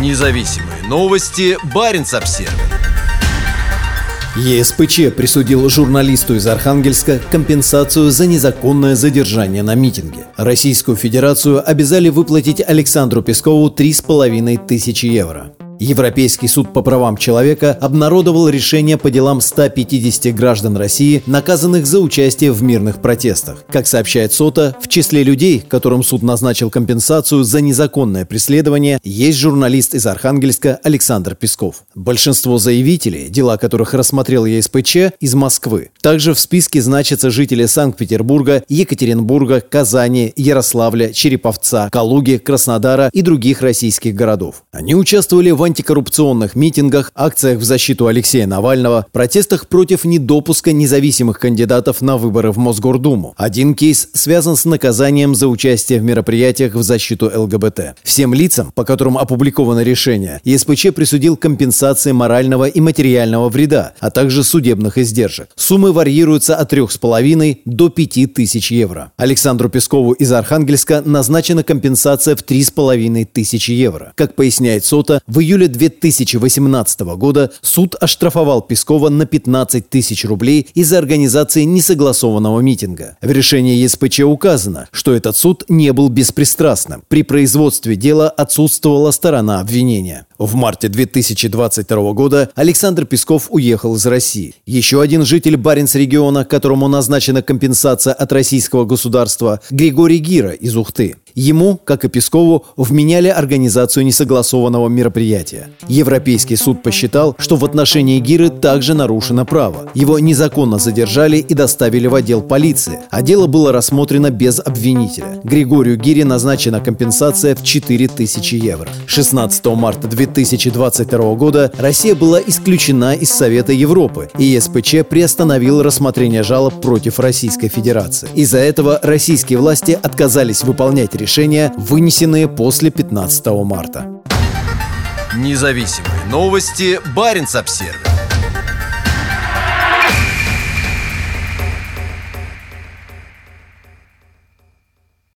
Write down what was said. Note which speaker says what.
Speaker 1: Независимые новости. Барин обсерва
Speaker 2: ЕСПЧ присудил журналисту из Архангельска компенсацию за незаконное задержание на митинге. Российскую Федерацию обязали выплатить Александру Пескову 3,5 тысячи евро. Европейский суд по правам человека обнародовал решение по делам 150 граждан России, наказанных за участие в мирных протестах. Как сообщает СОТА, в числе людей, которым суд назначил компенсацию за незаконное преследование, есть журналист из Архангельска Александр Песков. Большинство заявителей, дела которых рассмотрел ЕСПЧ, из Москвы. Также в списке значатся жители Санкт-Петербурга, Екатеринбурга, Казани, Ярославля, Череповца, Калуги, Краснодара и других российских городов. Они участвовали в антикоррупционных митингах, акциях в защиту Алексея Навального, протестах против недопуска независимых кандидатов на выборы в Мосгордуму. Один кейс связан с наказанием за участие в мероприятиях в защиту ЛГБТ. Всем лицам, по которым опубликовано решение, ЕСПЧ присудил компенсации морального и материального вреда, а также судебных издержек. Суммы варьируются от 3,5 до 5 тысяч евро. Александру Пескову из Архангельска назначена компенсация в 3,5 тысячи евро. Как поясняет СОТа, в июле июле 2018 года суд оштрафовал Пескова на 15 тысяч рублей из-за организации несогласованного митинга. В решении ЕСПЧ указано, что этот суд не был беспристрастным. При производстве дела отсутствовала сторона обвинения. В марте 2022 года Александр Песков уехал из России. Еще один житель Баренц-региона, которому назначена компенсация от российского государства, Григорий Гира из Ухты. Ему, как и Пескову, вменяли организацию несогласованного мероприятия. Европейский суд посчитал, что в отношении Гиры также нарушено право. Его незаконно задержали и доставили в отдел полиции, а дело было рассмотрено без обвинителя. Григорию Гире назначена компенсация в 4000 евро. 16 марта 2022 года Россия была исключена из Совета Европы, и ЕСПЧ приостановил рассмотрение жалоб против Российской Федерации. Из-за этого российские власти отказались выполнять решения, вынесенные после 15 марта.
Speaker 1: Независимые новости. Барин обсервис